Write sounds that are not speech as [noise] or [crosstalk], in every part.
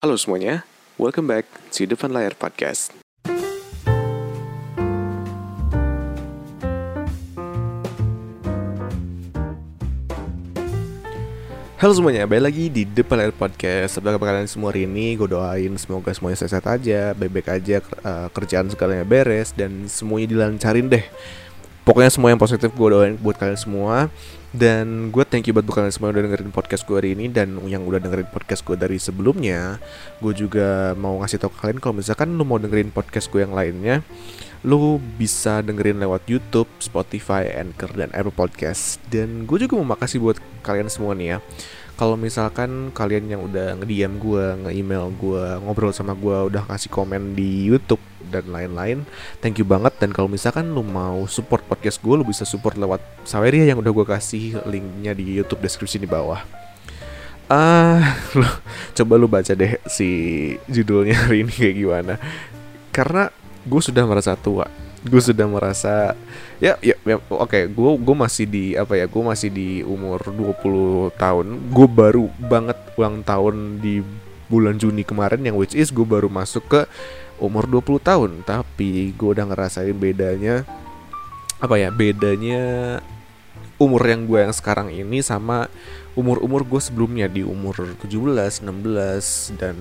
Halo semuanya, welcome back to Depan Layar Podcast. Halo semuanya, balik lagi di Depan Layar Podcast Apa kabar kalian semua hari ini? Gue doain semoga semuanya sehat-sehat aja Baik-baik aja, eh, kerjaan segalanya beres Dan semuanya dilancarin deh Pokoknya semua yang positif gue doain buat kalian semua. Dan gue thank you buat kalian semua yang udah dengerin podcast gue hari ini. Dan yang udah dengerin podcast gue dari sebelumnya Gue juga mau ngasih tau ke kalian Kalau misalkan lu mau dengerin podcast gue yang lainnya Lu bisa dengerin lewat YouTube, Spotify, Anchor, dan Apple Podcast. Dan gue juga mau makasih buat kalian semua nih ya. Kalau misalkan kalian yang udah nge-DM gue, nge-email gue, ngobrol sama gue, udah kasih komen di YouTube dan lain-lain, thank you banget. Dan kalau misalkan lu mau support podcast gue, lu bisa support lewat Saweria yang udah gue kasih linknya di YouTube deskripsi di bawah. Ah, [laughs] lu coba lu baca deh si judulnya hari ini kayak gimana. Karena gue sudah merasa tua, gue sudah merasa ya ya, ya oke okay, gue gue masih di apa ya gue masih di umur 20 tahun gue baru banget ulang tahun di bulan Juni kemarin yang which is gue baru masuk ke umur 20 tahun tapi gue udah ngerasain bedanya apa ya bedanya umur yang gue yang sekarang ini sama umur-umur gue sebelumnya di umur 17, 16 dan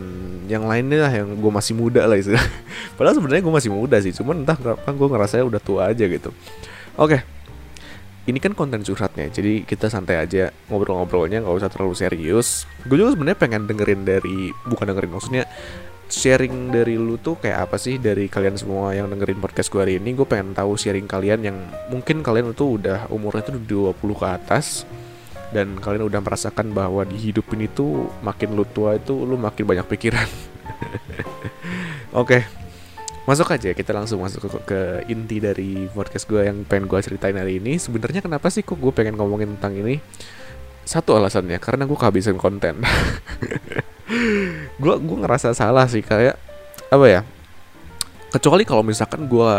yang lainnya lah yang gue masih muda lah istilah. [laughs] Padahal sebenarnya gue masih muda sih, cuman entah kenapa gue ngerasa udah tua aja gitu. Oke. Ini kan konten curhatnya, jadi kita santai aja ngobrol-ngobrolnya, nggak usah terlalu serius. Gue juga sebenarnya pengen dengerin dari, bukan dengerin maksudnya sharing dari lu tuh kayak apa sih? Dari kalian semua yang dengerin podcast gue hari ini gue pengen tahu sharing kalian yang mungkin kalian tuh udah umurnya tuh 20 ke atas dan kalian udah merasakan bahwa di hidup ini tuh makin lu tua itu lu makin banyak pikiran. [laughs] Oke okay. masuk aja kita langsung masuk ke, ke inti dari podcast gue yang pengen gue ceritain hari ini. Sebenarnya kenapa sih kok gue pengen ngomongin tentang ini? Satu alasannya karena gue kehabisan konten [laughs] gue gue ngerasa salah sih kayak apa ya kecuali kalau misalkan gue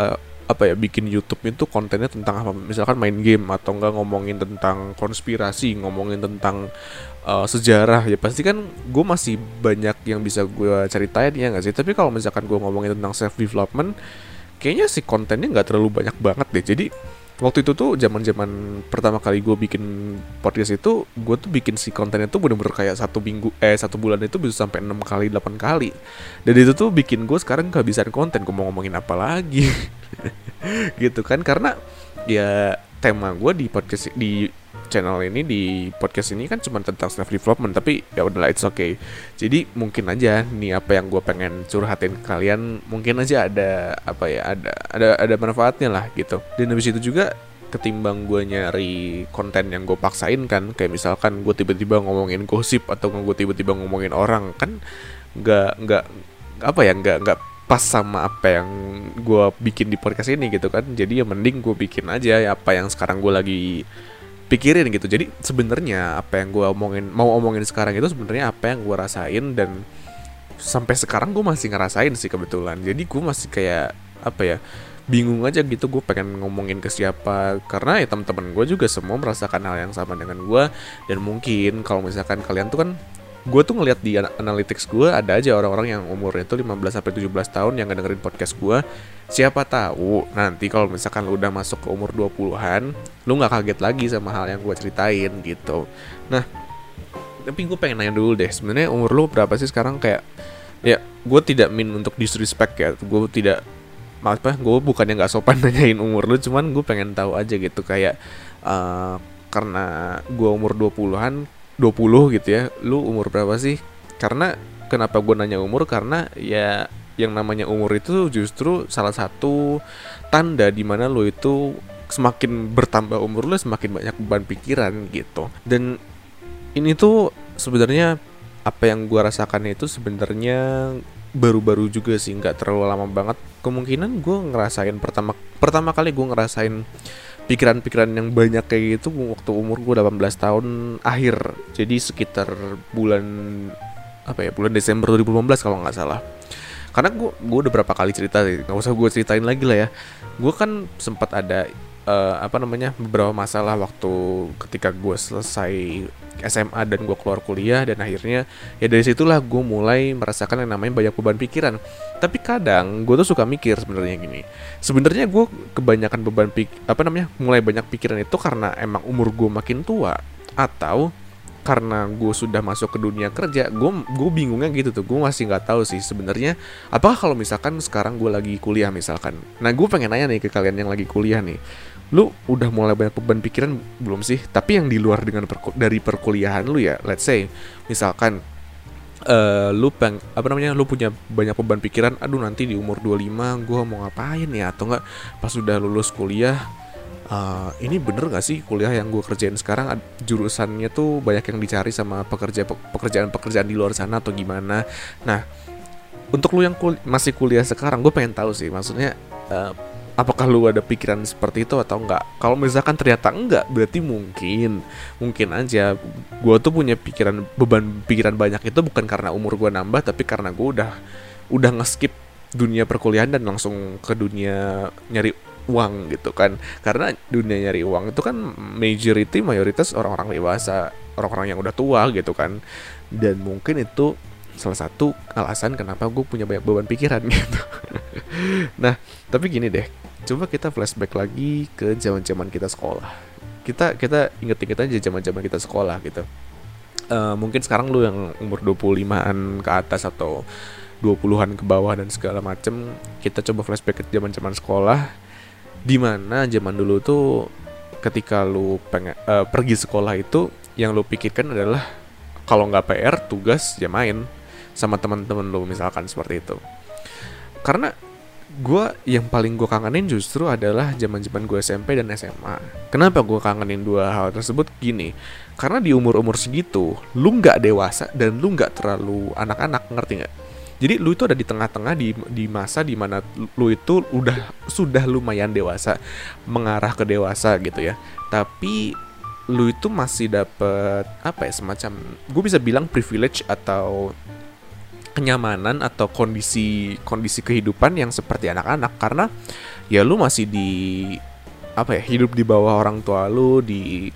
apa ya bikin YouTube itu kontennya tentang apa misalkan main game atau enggak ngomongin tentang konspirasi ngomongin tentang uh, sejarah ya pasti kan gue masih banyak yang bisa gue ceritain ya nggak sih? Tapi kalau misalkan gue ngomongin tentang self development kayaknya sih kontennya nggak terlalu banyak banget deh. Jadi waktu itu tuh zaman zaman pertama kali gue bikin podcast itu gue tuh bikin si kontennya tuh bener-bener kayak satu minggu eh satu bulan itu bisa sampai enam kali delapan kali. Dan itu tuh bikin gue sekarang kehabisan konten gue mau ngomongin apa lagi? [laughs] Gitu kan karena ya tema gue di podcast di channel ini di podcast ini kan cuma tentang self development tapi ya udahlah it's okay. Jadi mungkin aja nih apa yang gue pengen curhatin ke kalian mungkin aja ada apa ya ada ada ada manfaatnya lah gitu. Dan habis itu juga ketimbang gue nyari konten yang gue paksain kan kayak misalkan gue tiba-tiba ngomongin gosip atau gue tiba-tiba ngomongin orang kan nggak nggak apa ya nggak nggak pas sama apa yang gue bikin di podcast ini gitu kan. Jadi ya mending gue bikin aja apa yang sekarang gue lagi pikirin gitu. Jadi sebenarnya apa yang gue omongin mau omongin sekarang itu sebenarnya apa yang gue rasain dan sampai sekarang gue masih ngerasain sih kebetulan. Jadi gue masih kayak apa ya bingung aja gitu. Gue pengen ngomongin ke siapa. Karena ya teman-teman gue juga semua merasakan hal yang sama dengan gue dan mungkin kalau misalkan kalian tuh kan gue tuh ngeliat di analytics gue ada aja orang-orang yang umurnya itu 15 sampai 17 tahun yang dengerin podcast gue. Siapa tahu nanti kalau misalkan lu udah masuk ke umur 20-an, lu nggak kaget lagi sama hal yang gue ceritain gitu. Nah, tapi gue pengen nanya dulu deh, sebenarnya umur lu berapa sih sekarang kayak ya gue tidak min untuk disrespect ya, gue tidak apa gue bukannya nggak sopan [laughs] nanyain umur lu cuman gue pengen tahu aja gitu kayak uh, karena gue umur 20-an 20 gitu ya lu umur berapa sih? Karena kenapa gue nanya umur? Karena ya yang namanya umur itu justru salah satu tanda di mana lu itu semakin bertambah umur lu semakin banyak beban pikiran gitu. Dan ini tuh sebenarnya apa yang gue rasakan itu sebenarnya baru-baru juga sih nggak terlalu lama banget. Kemungkinan gue ngerasain pertama pertama kali gue ngerasain pikiran-pikiran yang banyak kayak gitu waktu umur gue 18 tahun akhir. Jadi sekitar bulan apa ya bulan Desember 2015 kalau nggak salah. Karena gue gue udah berapa kali cerita nggak usah gue ceritain lagi lah ya. Gue kan sempat ada uh, apa namanya beberapa masalah waktu ketika gue selesai SMA dan gue keluar kuliah dan akhirnya ya dari situlah gue mulai merasakan yang namanya banyak beban pikiran. Tapi kadang gue tuh suka mikir sebenarnya gini sebenarnya gue kebanyakan beban pik apa namanya mulai banyak pikiran itu karena emang umur gue makin tua atau karena gue sudah masuk ke dunia kerja gue gue bingungnya gitu tuh gue masih nggak tahu sih sebenarnya apakah kalau misalkan sekarang gue lagi kuliah misalkan. Nah gue pengen nanya nih ke kalian yang lagi kuliah nih lu udah mulai banyak beban pikiran belum sih? Tapi yang di luar dengan perku dari perkuliahan lu ya let's say misalkan uh, lu peng apa namanya lu punya banyak beban pikiran aduh nanti di umur 25 gue mau ngapain ya? Atau enggak pas sudah lulus kuliah uh, ini bener gak sih kuliah yang gue kerjain sekarang? Jurusannya tuh banyak yang dicari sama pekerja pekerjaan-pekerjaan di luar sana atau gimana? Nah untuk lu yang kul masih kuliah sekarang gue pengen tahu sih maksudnya uh, apakah lu ada pikiran seperti itu atau enggak? Kalau misalkan ternyata enggak berarti mungkin mungkin aja. Gue tuh punya pikiran beban pikiran banyak itu bukan karena umur gue nambah tapi karena gue udah udah ngeskip dunia perkuliahan dan langsung ke dunia nyari uang gitu kan. Karena dunia nyari uang itu kan majority mayoritas orang-orang dewasa orang-orang yang udah tua gitu kan. Dan mungkin itu salah satu alasan kenapa gue punya banyak beban pikiran [laughs] gitu. Nah tapi gini deh coba kita flashback lagi ke zaman zaman kita sekolah. Kita kita inget-inget aja zaman zaman kita sekolah gitu. Uh, mungkin sekarang lu yang umur 25an ke atas atau 20-an ke bawah dan segala macem kita coba flashback ke zaman zaman sekolah. Di mana zaman dulu tuh ketika lu pengen uh, pergi sekolah itu yang lu pikirkan adalah kalau nggak PR tugas ya main sama teman-teman lu misalkan seperti itu. Karena gue yang paling gue kangenin justru adalah zaman zaman gue SMP dan SMA. Kenapa gue kangenin dua hal tersebut gini? Karena di umur umur segitu, lu nggak dewasa dan lu nggak terlalu anak-anak, ngerti nggak? Jadi lu itu ada di tengah-tengah di di masa di mana lu itu udah sudah lumayan dewasa, mengarah ke dewasa gitu ya. Tapi lu itu masih dapet apa ya semacam gue bisa bilang privilege atau kenyamanan atau kondisi kondisi kehidupan yang seperti anak-anak. Karena ya lu masih di apa ya hidup di bawah orang tua lu di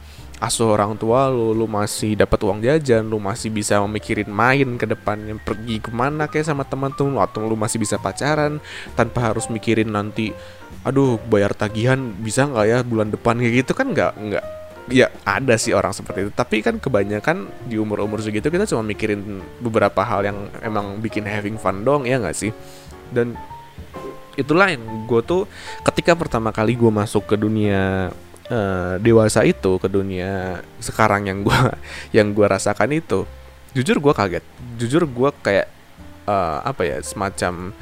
asuh orang tua lu, lu masih dapat uang jajan, lu masih bisa memikirin main ke depannya, pergi ke mana kayak sama teman-teman atau lu masih bisa pacaran tanpa harus mikirin nanti, aduh bayar tagihan bisa nggak ya bulan depan? Kayak gitu kan nggak nggak ya ada sih orang seperti itu. Tapi kan kebanyakan di umur umur segitu kita cuma mikirin beberapa hal yang emang bikin having fun dong ya nggak sih? Dan itulah yang gue tuh ketika pertama kali gue masuk ke dunia uh, dewasa itu ke dunia sekarang yang gue [laughs] yang gue rasakan itu jujur gue kaget. Jujur gue kayak uh, apa ya semacam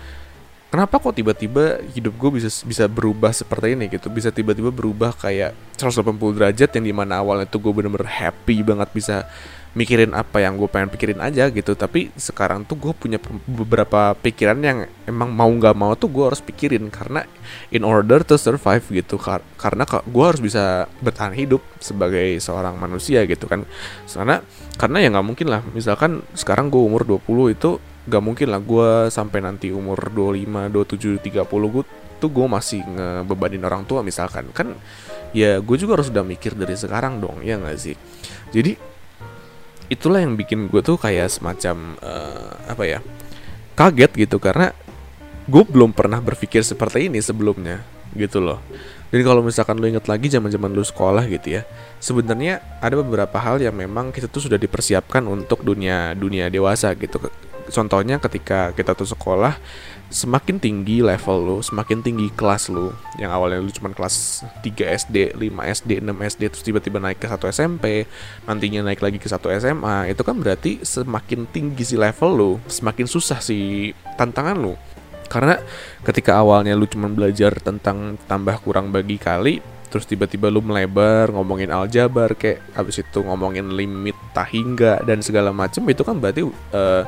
kenapa kok tiba-tiba hidup gue bisa bisa berubah seperti ini gitu? Bisa tiba-tiba berubah kayak 180 derajat yang di mana awalnya tuh gue bener-bener happy banget bisa mikirin apa yang gue pengen pikirin aja gitu. Tapi sekarang tuh gue punya beberapa pikiran yang emang mau nggak mau tuh gue harus pikirin karena in order to survive gitu. Kar karena gue harus bisa bertahan hidup sebagai seorang manusia gitu kan. Karena karena ya nggak mungkin lah. Misalkan sekarang gue umur 20 itu nggak mungkin lah gue sampai nanti umur 25 27 30 gue tuh gue masih ngebebanin orang tua misalkan. Kan ya gue juga harus udah mikir dari sekarang dong ya nggak sih? Jadi itulah yang bikin gue tuh kayak semacam uh, apa ya kaget gitu. Karena gue belum pernah berpikir seperti ini sebelumnya gitu loh. Dan kalau misalkan lo inget lagi zaman zaman lo sekolah gitu ya sebenarnya ada beberapa hal yang memang kita tuh sudah dipersiapkan untuk dunia dunia dewasa gitu contohnya ketika kita tuh sekolah semakin tinggi level lu, semakin tinggi kelas lu. Yang awalnya lu cuma kelas 3 SD, 5 SD, 6 SD terus tiba-tiba naik ke 1 SMP, nantinya naik lagi ke 1 SMA, itu kan berarti semakin tinggi si level lu, semakin susah si tantangan lu. Karena ketika awalnya lu cuma belajar tentang tambah kurang bagi kali, terus tiba-tiba lu melebar ngomongin aljabar kayak habis itu ngomongin limit tahingga dan segala macam itu kan berarti uh,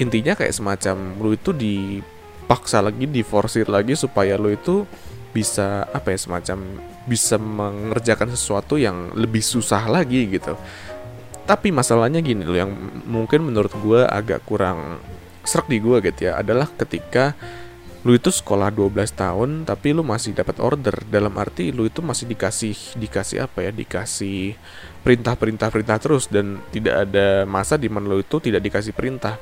intinya kayak semacam lu itu di dipaksa lagi, diforsir lagi supaya lo itu bisa apa ya semacam bisa mengerjakan sesuatu yang lebih susah lagi gitu. Tapi masalahnya gini loh yang mungkin menurut gue agak kurang serak di gue gitu ya adalah ketika lu itu sekolah 12 tahun tapi lu masih dapat order dalam arti lu itu masih dikasih dikasih apa ya dikasih perintah-perintah perintah terus dan tidak ada masa di mana lu itu tidak dikasih perintah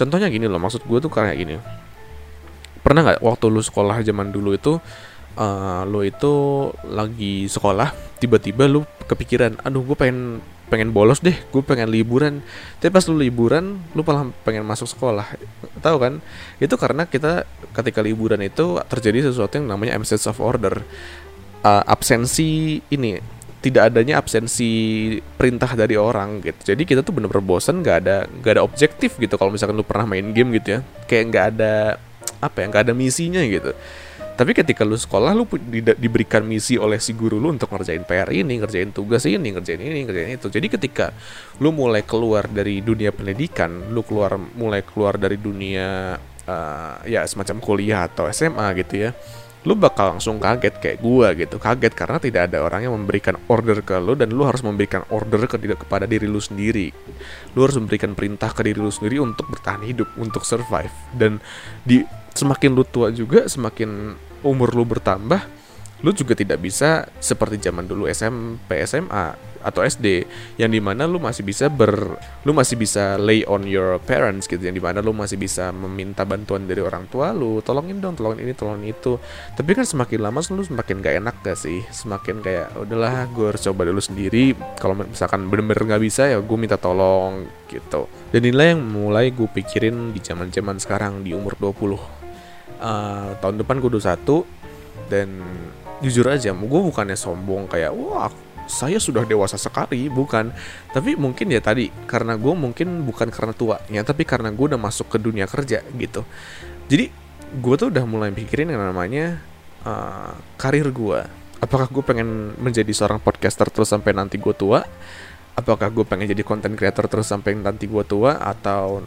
contohnya gini loh maksud gue tuh kayak gini. Pernah nggak waktu lu sekolah zaman dulu itu uh, lu itu lagi sekolah tiba-tiba lu kepikiran aduh gue pengen pengen bolos deh gue pengen liburan. Tapi pas lu liburan lu malah pengen masuk sekolah. Tahu kan? Itu karena kita ketika liburan itu terjadi sesuatu yang namanya absence of order. Uh, absensi ini tidak adanya absensi perintah dari orang gitu jadi kita tuh bener-bener bosan nggak ada nggak ada objektif gitu kalau misalkan lu pernah main game gitu ya kayak nggak ada apa ya nggak ada misinya gitu tapi ketika lu sekolah lu di, diberikan misi oleh si guru lu untuk ngerjain PR ini, ngerjain tugas ini, ngerjain ini, ngerjain itu. Jadi ketika lu mulai keluar dari dunia pendidikan, lu keluar mulai keluar dari dunia uh, ya semacam kuliah atau SMA gitu ya. Lu bakal langsung kaget kayak gua gitu. Kaget karena tidak ada orang yang memberikan order ke lu dan lu harus memberikan order ke kepada diri lu sendiri. Lu harus memberikan perintah ke diri lu sendiri untuk bertahan hidup, untuk survive. Dan di semakin lu tua juga semakin umur lu bertambah, lu juga tidak bisa seperti zaman dulu SMP, SMA atau SD yang di mana lu masih bisa ber lu masih bisa lay on your parents gitu yang di mana lu masih bisa meminta bantuan dari orang tua lu tolongin dong tolongin ini tolongin itu. Tapi kan semakin lama lu semakin gak enak gak sih? Semakin kayak udahlah gue harus coba dulu sendiri kalau misalkan bener-bener nggak bisa ya gue minta tolong gitu. Dan inilah yang mulai gue pikirin di zaman zaman sekarang di umur 20 uh, tahun depan gue 21 dan jujur aja gue bukannya sombong kayak wah saya sudah dewasa sekali. Bukan. Tapi mungkin ya tadi karena gue mungkin bukan karena tuanya tapi karena gue udah masuk ke dunia kerja gitu. Jadi gue tuh udah mulai pikirin yang namanya uh, karir gue apakah gue pengen menjadi seorang podcaster terus sampai nanti gue tua? Apakah gue pengen jadi content creator terus sampai nanti gue tua? Atau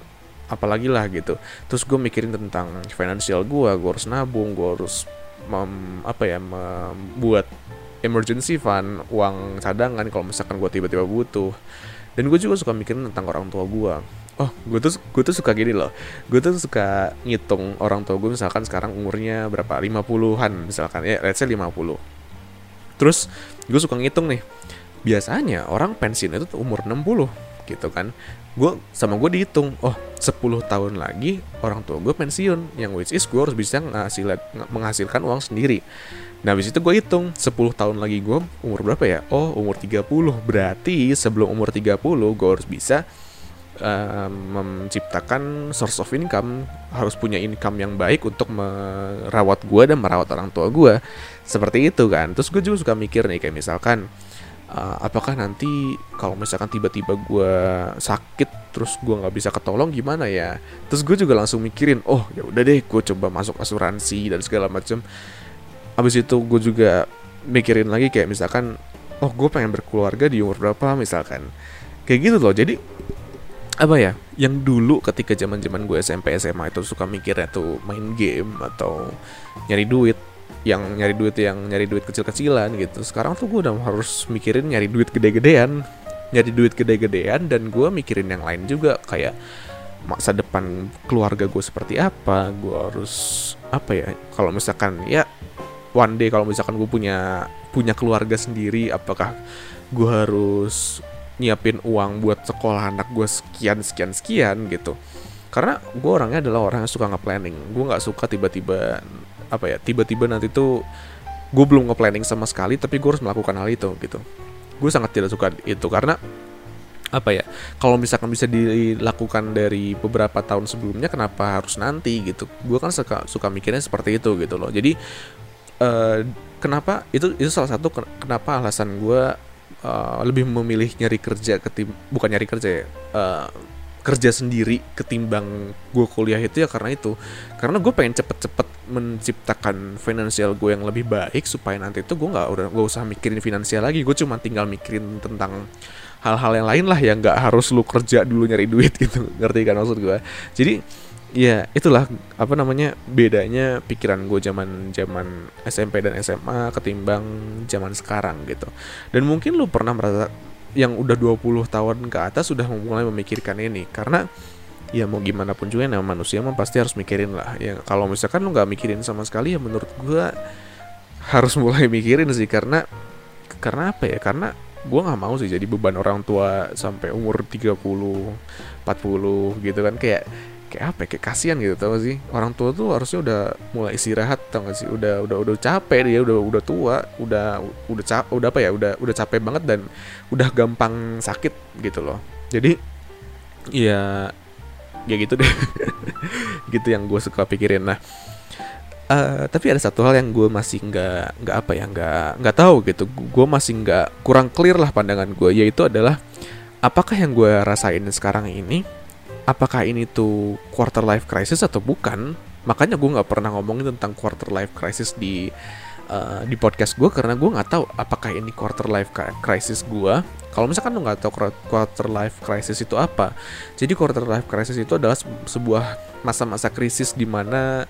apalagi lah gitu. Terus gue mikirin tentang finansial gue gue harus nabung gue harus mem, apa ya membuat emergency fund uang cadangan kalau misalkan gue tiba-tiba butuh. Dan gue juga suka mikirin tentang orang tua gue oh gue tuh gue tuh suka gini loh. Gue tuh suka ngitung orang tua gue misalkan sekarang umurnya berapa? 50-an misalkan ya let's say 50 terus gue suka ngitung nih. Biasanya orang pensiun itu umur 60 gitu kan gue sama gue dihitung oh 10 tahun lagi orang tua gue pensiun yang which is gue harus bisa ngasil, menghasilkan uang sendiri. Nah habis itu gue hitung 10 tahun lagi gue umur berapa ya? Oh umur 30 berarti sebelum umur 30 gue harus bisa uh, menciptakan source of income harus punya income yang baik untuk merawat gue dan merawat orang tua gue seperti itu kan. Terus gue juga suka mikir nih kayak misalkan uh, apakah nanti kalau misalkan tiba-tiba gue sakit terus gue nggak bisa ketolong gimana ya? Terus gue juga langsung mikirin oh ya udah deh gue coba masuk asuransi dan segala macam abis itu gue juga mikirin lagi kayak misalkan oh gue pengen berkeluarga di umur berapa misalkan. Kayak gitu loh. Jadi apa ya yang dulu ketika zaman zaman gue SMP SMA itu suka mikirnya tuh main game atau nyari duit yang nyari duit yang nyari duit kecil-kecilan gitu. Sekarang tuh gue udah harus mikirin nyari duit gede-gedean. Nyari duit gede-gedean dan gue mikirin yang lain juga kayak masa depan keluarga gue seperti apa. Gue harus apa ya kalau misalkan ya one day kalau misalkan gue punya punya keluarga sendiri apakah gue harus nyiapin uang buat sekolah anak gue sekian sekian sekian gitu. Karena gue orangnya adalah orang yang suka nge-planning. Gue nggak suka tiba-tiba apa ya tiba-tiba nanti tuh gue belum nge-planning sama sekali tapi gue harus melakukan hal itu gitu. Gue sangat tidak suka itu karena apa ya kalau misalkan bisa dilakukan dari beberapa tahun sebelumnya kenapa harus nanti gitu. Gue kan suka suka mikirnya seperti itu gitu loh. Jadi uh, kenapa itu itu salah satu kenapa alasan gue uh, lebih memilih nyari kerja ketim bukan nyari kerja ya uh, kerja sendiri ketimbang gue kuliah itu ya karena itu. Karena gue pengen cepet-cepet menciptakan finansial gue yang lebih baik supaya nanti itu gue nggak udah gak usah mikirin finansial lagi. Gue cuma tinggal mikirin tentang hal-hal yang lain lah yang nggak harus lu kerja dulu nyari duit [laughs] gitu. Ngerti kan maksud gue? Jadi ya itulah apa namanya bedanya pikiran gue zaman zaman SMP dan SMA ketimbang zaman sekarang gitu. Dan mungkin lu pernah merasa yang udah 20 tahun ke atas sudah mulai memikirkan ini. Karena ya mau gimana pun juga namanya manusia mah pasti harus mikirin lah. Ya kalau misalkan lu nggak mikirin sama sekali ya menurut gue harus [laughs] mulai mikirin sih karena karena apa ya? Karena gue nggak mau sih jadi beban orang tua sampai umur 30 40 gitu kan. Kayak kayak apa ya, kayak kasihan gitu tau gak sih? Orang tua tuh harusnya udah mulai istirahat tau gak sih? Udah udah udah capek dia udah udah tua udah udah cap udah apa ya? Udah udah capek banget dan udah gampang sakit gitu loh. Jadi ya ya gitu deh. [laughs] Gitu yang gue suka pikirin. Nah Uh, tapi ada satu hal yang gue masih nggak nggak apa ya nggak nggak tahu gitu. Gue masih nggak kurang clear lah pandangan gue yaitu adalah apakah yang gue rasain sekarang ini apakah ini tuh quarter life crisis atau bukan? Makanya gue nggak pernah ngomongin tentang quarter life crisis di uh, di podcast gue karena gue nggak tahu apakah ini quarter life crisis gue kalau misalkan lo nggak tahu quarter life crisis itu apa jadi quarter life crisis itu adalah sebuah masa-masa krisis di mana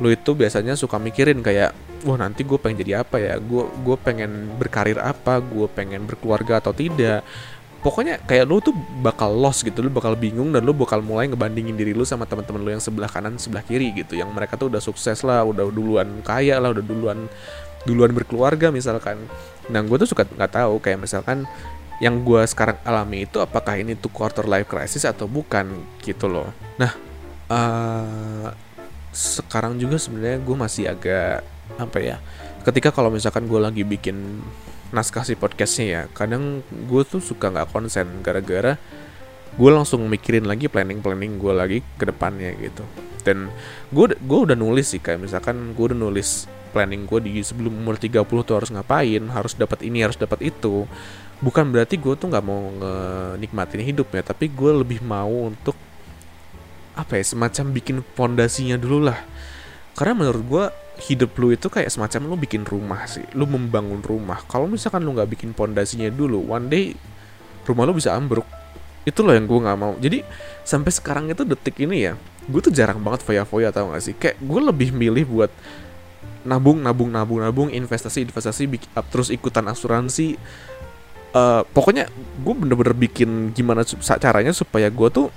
lo itu biasanya suka mikirin kayak wah nanti gue pengen jadi apa ya? Gue gue pengen berkarir apa? Gue pengen berkeluarga atau tidak pokoknya kayak lu tuh bakal lost gitu lu bakal bingung dan lu bakal mulai ngebandingin diri lu sama teman-teman lu yang sebelah kanan sebelah kiri gitu. Yang mereka tuh udah sukses lah udah duluan kaya lah udah duluan duluan berkeluarga misalkan. Nah gue tuh suka nggak tahu kayak misalkan yang gue sekarang alami itu apakah ini tuh quarter life crisis atau bukan gitu loh. Nah uh, sekarang juga sebenarnya gue masih agak apa ya ketika kalau misalkan gue lagi bikin naskah si podcastnya ya. Kadang gue tuh suka nggak konsen gara-gara gue langsung mikirin lagi planning planning gue lagi ke depannya gitu. Dan gue gue udah nulis sih kayak misalkan gue udah nulis planning gue di sebelum umur 30 tuh harus ngapain harus dapat ini harus dapat itu. Bukan berarti gue tuh nggak mau nikmatin hidupnya tapi gue lebih mau untuk apa ya semacam bikin fondasinya dulu lah karena menurut gue hidup lu itu kayak semacam lu bikin rumah sih. Lu membangun rumah. Kalau misalkan lu nggak bikin pondasinya dulu one day rumah lu bisa ambruk. Itu loh yang gue nggak mau. Jadi sampai sekarang itu detik ini ya gue tuh jarang banget foya-foya tau gak sih? Kayak gue lebih milih buat nabung nabung nabung nabung investasi investasi terus ikutan asuransi. Uh, pokoknya gue bener-bener bikin gimana caranya supaya gue tuh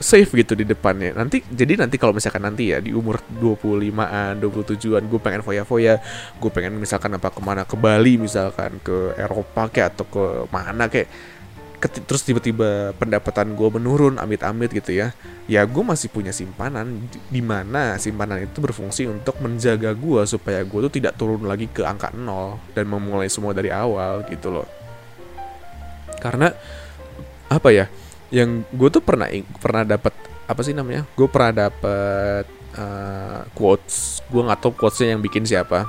safe gitu di depannya. Nanti jadi nanti kalau misalkan nanti ya di umur 25-an, 27-an gue pengen foya-foya, gue pengen misalkan apa ke mana ke Bali misalkan ke Eropa kayak atau ke mana kayak. Terus tiba-tiba pendapatan gue menurun amit-amit gitu ya. Ya gue masih punya simpanan di mana simpanan itu berfungsi untuk menjaga gue supaya gue tuh tidak turun lagi ke angka nol dan memulai semua dari awal gitu loh. Karena apa ya yang gue tuh pernah pernah dapat apa sih namanya? Gue pernah dapat uh, quotes. Gue nggak tahu quotesnya yang bikin siapa.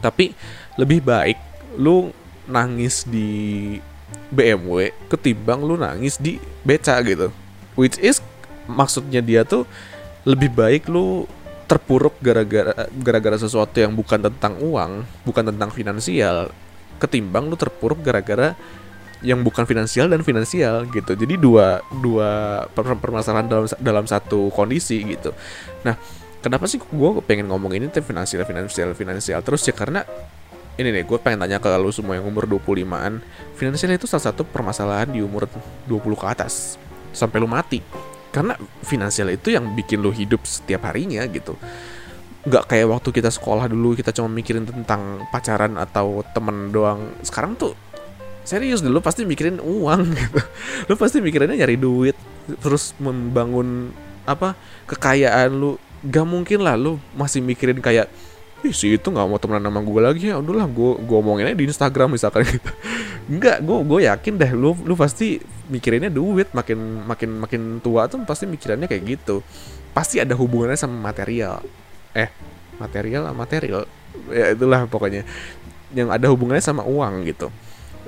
Tapi lebih baik lu nangis di BMW ketimbang lu nangis di beca gitu. Which is maksudnya dia tuh lebih baik lu terpuruk gara-gara gara-gara sesuatu yang bukan tentang uang bukan tentang finansial ketimbang lu terpuruk gara-gara yang bukan finansial dan finansial gitu. Jadi dua dua permasalahan dalam dalam satu kondisi gitu. Nah, kenapa sih gue pengen ngomong ini tentang finansial finansial finansial terus ya? Karena ini nih gue pengen tanya ke lu semua yang umur 25-an finansial itu salah satu permasalahan di umur 20 ke atas sampai lu mati. Karena finansial itu yang bikin lu hidup setiap harinya gitu. Nggak kayak waktu kita sekolah dulu kita cuma mikirin tentang pacaran atau temen doang. Sekarang tuh serius dulu pasti mikirin uang gitu. Lu pasti mikirinnya nyari duit terus membangun apa kekayaan lu. Gak mungkin lah lu masih mikirin kayak Ih, si itu nggak mau temenan sama gue lagi ya. Udahlah gue gue omongin aja di Instagram misalkan [laughs] gitu. Enggak, gue gue yakin deh lu lu pasti mikirinnya duit. Makin makin makin tua tuh pasti mikirannya kayak gitu. Pasti ada hubungannya sama material. Eh material material. Ya itulah pokoknya. Yang ada hubungannya sama uang gitu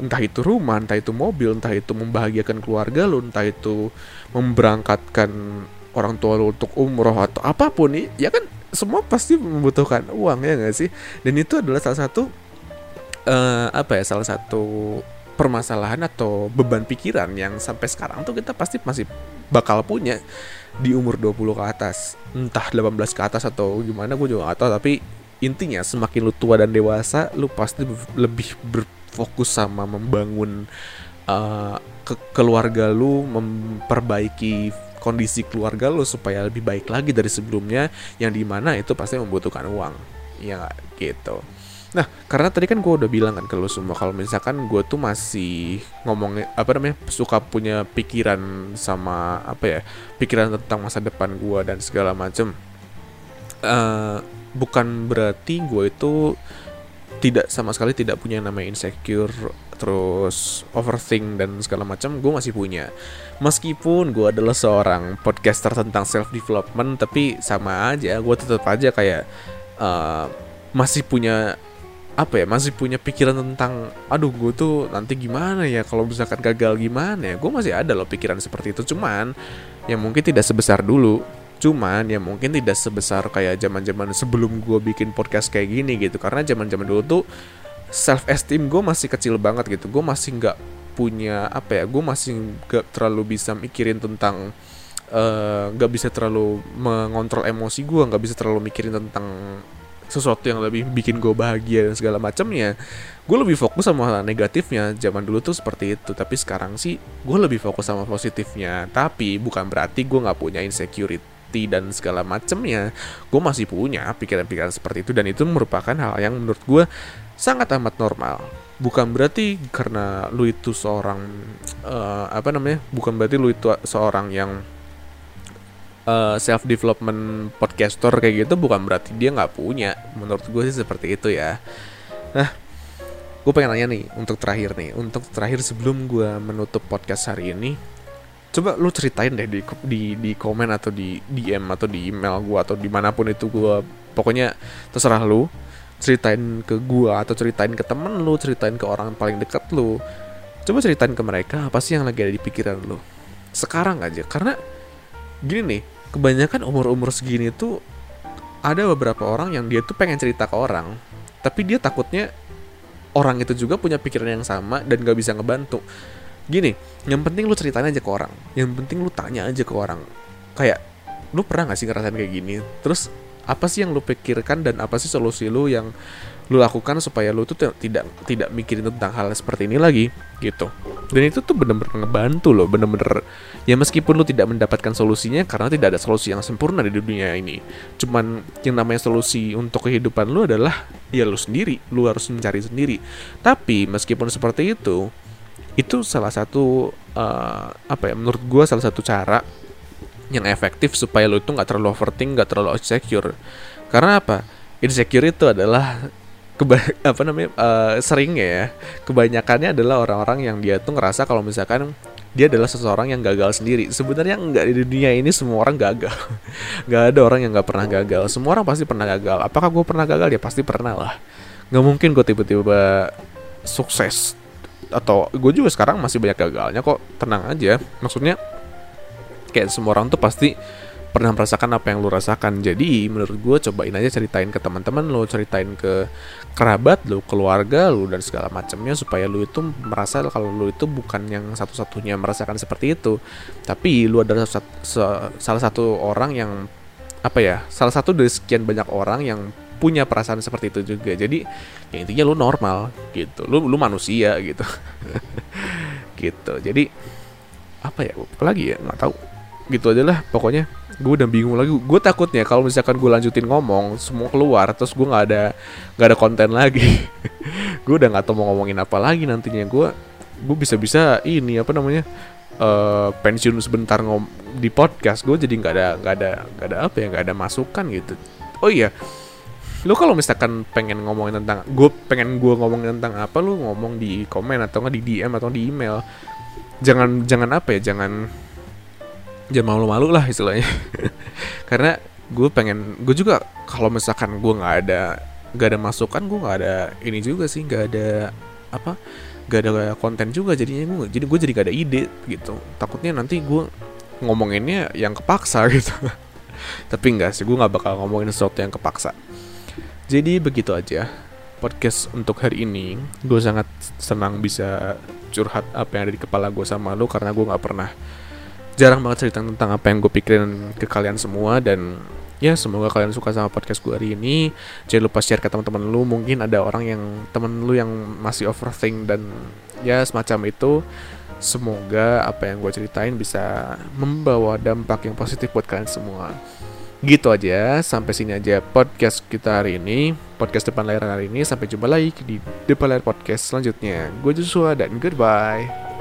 entah itu rumah, entah itu mobil, entah itu membahagiakan keluarga lu, entah itu memberangkatkan orang tua lu untuk umroh atau apa pun nih, ya kan semua pasti membutuhkan uang ya nggak sih? Dan itu adalah salah satu uh, apa ya, salah satu permasalahan atau beban pikiran yang sampai sekarang tuh kita pasti masih bakal punya di umur 20 ke atas. Entah 18 ke atas atau gimana gue juga gak tahu tapi intinya semakin lu tua dan dewasa lu pasti lebih fokus sama membangun uh, ke keluarga lu memperbaiki kondisi keluarga lo supaya lebih baik lagi dari sebelumnya yang di mana itu pasti membutuhkan uang ya gitu Nah, karena tadi kan gue udah bilang kan ke lo semua kalau misalkan gue tuh masih ngomongin apa namanya suka punya pikiran sama apa ya pikiran tentang masa depan gue dan segala macem. Uh, bukan berarti gue itu tidak sama sekali tidak punya nama insecure terus overthink dan segala macam gue masih punya. Meskipun gue adalah seorang podcaster tentang self development tapi sama aja gue tetap aja kayak uh, masih punya apa ya masih punya pikiran tentang aduh gue tuh nanti gimana ya kalau misalkan gagal gimana ya? Gue masih ada loh pikiran seperti itu cuman yang mungkin tidak sebesar dulu cuman ya mungkin tidak sebesar kayak zaman zaman sebelum gue bikin podcast kayak gini gitu. Karena zaman zaman dulu tuh self esteem gue masih kecil banget gitu. Gue masih nggak punya apa ya gue masih nggak terlalu bisa mikirin tentang eh, nggak uh, bisa terlalu mengontrol emosi gue nggak bisa terlalu mikirin tentang sesuatu yang lebih bikin gue bahagia dan segala macamnya gue lebih fokus sama negatifnya. Zaman dulu tuh seperti itu. Tapi sekarang sih gue lebih fokus sama positifnya. Tapi bukan berarti gue nggak punya insecurity dan segala macamnya gue masih punya pikiran-pikiran seperti itu dan itu merupakan hal yang menurut gue sangat amat normal. Bukan berarti karena lu itu seorang uh, apa namanya bukan berarti lu itu seorang yang uh, eh, self development podcaster kayak gitu bukan berarti dia nggak punya. Menurut gue sih seperti itu ya. Nah gue pengen nanya nih untuk terakhir nih untuk terakhir sebelum gue menutup podcast hari ini coba lu ceritain deh di di di komen atau di DM atau di email gue atau di mana pun itu gue pokoknya terserah lu. Ceritain ke gue atau ceritain ke temen lu ceritain ke orang paling dekat lu. Coba ceritain ke mereka apa sih yang lagi ada di pikiran lu? Sekarang aja karena gini nih kebanyakan umur-umur segini tuh ada beberapa orang yang dia tuh pengen cerita ke orang tapi dia takutnya orang itu juga punya pikiran yang sama dan gak bisa ngebantu gini yang penting lu ceritain aja ke orang. Yang penting lu tanya aja ke orang. Kayak lu pernah gak sih ngerasain kayak gini? Terus apa sih yang lu pikirkan dan apa sih solusi lu yang lu lakukan supaya lu tuh tidak tidak mikirin tentang hal seperti ini lagi? Gitu. Dan itu tuh bener-bener ngebantu loh bener-bener ya meskipun lu tidak mendapatkan solusinya karena tidak ada solusi yang sempurna di dunia ini. Cuman yang namanya solusi untuk kehidupan lu adalah ya lu sendiri lu harus mencari sendiri. Tapi meskipun seperti itu itu salah satu uh, apa ya menurut gue salah satu cara yang efektif supaya lu itu nggak terlalu overthink nggak terlalu insecure. Karena apa? Insecure itu adalah keba [laughs] apa namanya uh, sering ya kebanyakannya adalah orang-orang yang dia tuh ngerasa kalau misalkan dia adalah seseorang yang gagal sendiri. Sebenarnya nggak di dunia ini semua orang gagal. [laughs] Nggak ada orang yang nggak pernah gagal. Semua orang pasti pernah gagal. Apakah gue pernah gagal? Ya pasti pernah lah. Nggak mungkin gue tiba-tiba sukses atau gue juga sekarang masih banyak gagalnya kok. Tenang aja. Maksudnya kayak semua orang tuh pasti pernah merasakan apa yang lu rasakan. Jadi menurut gue cobain aja ceritain ke teman-teman lo ceritain ke kerabat lu keluarga lu dan segala macamnya supaya lu itu merasa kalau lu itu bukan yang satu-satunya merasakan seperti itu. Tapi lu adalah salah satu orang yang apa ya salah satu dari sekian banyak orang yang punya perasaan seperti itu juga. Jadi ya intinya lu normal gitu. Lu lu manusia gitu. [laughs] Gitu. Jadi apa ya? Apalagi ya? Nggak tahu. Gitu aja lah pokoknya. Gue udah bingung lagi. Gue takutnya kalau misalkan gue lanjutin ngomong semua keluar terus gue nggak ada nggak ada konten lagi. [laughs] Gue udah nggak tahu mau ngomongin apa lagi nantinya. Gue gue bisa-bisa ini apa namanya uh, pensiun sebentar ngom di podcast. Gue jadi nggak ada nggak ada nggak ada apa ya? Nggak ada masukan gitu. Oh iya lu kalau misalkan pengen ngomongin tentang gue pengen gue ngomongin tentang apa lu ngomong di komen atau nggak di DM atau di email. Jangan jangan apa ya jangan jangan malu-malu lah istilahnya. [laughs] Karena gue pengen gue juga kalau misalkan gue nggak ada nggak ada masukan gue nggak ada ini juga sih nggak ada apa nggak ada konten juga jadinya gue jadi gue jadi gak ada ide gitu. Takutnya nanti gue ngomonginnya yang kepaksa [laughs] gitu. Tapi enggak sih gue nggak bakal ngomongin sesuatu yang kepaksa jadi begitu aja podcast untuk hari ini. Gue sangat senang bisa curhat apa yang ada di kepala gue sama lo karena gue nggak pernah jarang banget cerita tentang apa yang gue pikirin ke kalian semua. Dan ya semoga kalian suka sama podcast gue hari ini. Jangan lupa share ke teman-teman lu. Mungkin ada orang yang temen lu yang masih overthink dan ya semacam itu. Semoga apa yang gue ceritain bisa membawa dampak yang positif buat kalian semua gitu aja sampai sini aja podcast kita hari ini. Podcast depan layar hari ini sampai jumpa lagi di depan layar podcast selanjutnya. Gue Joshua dan goodbye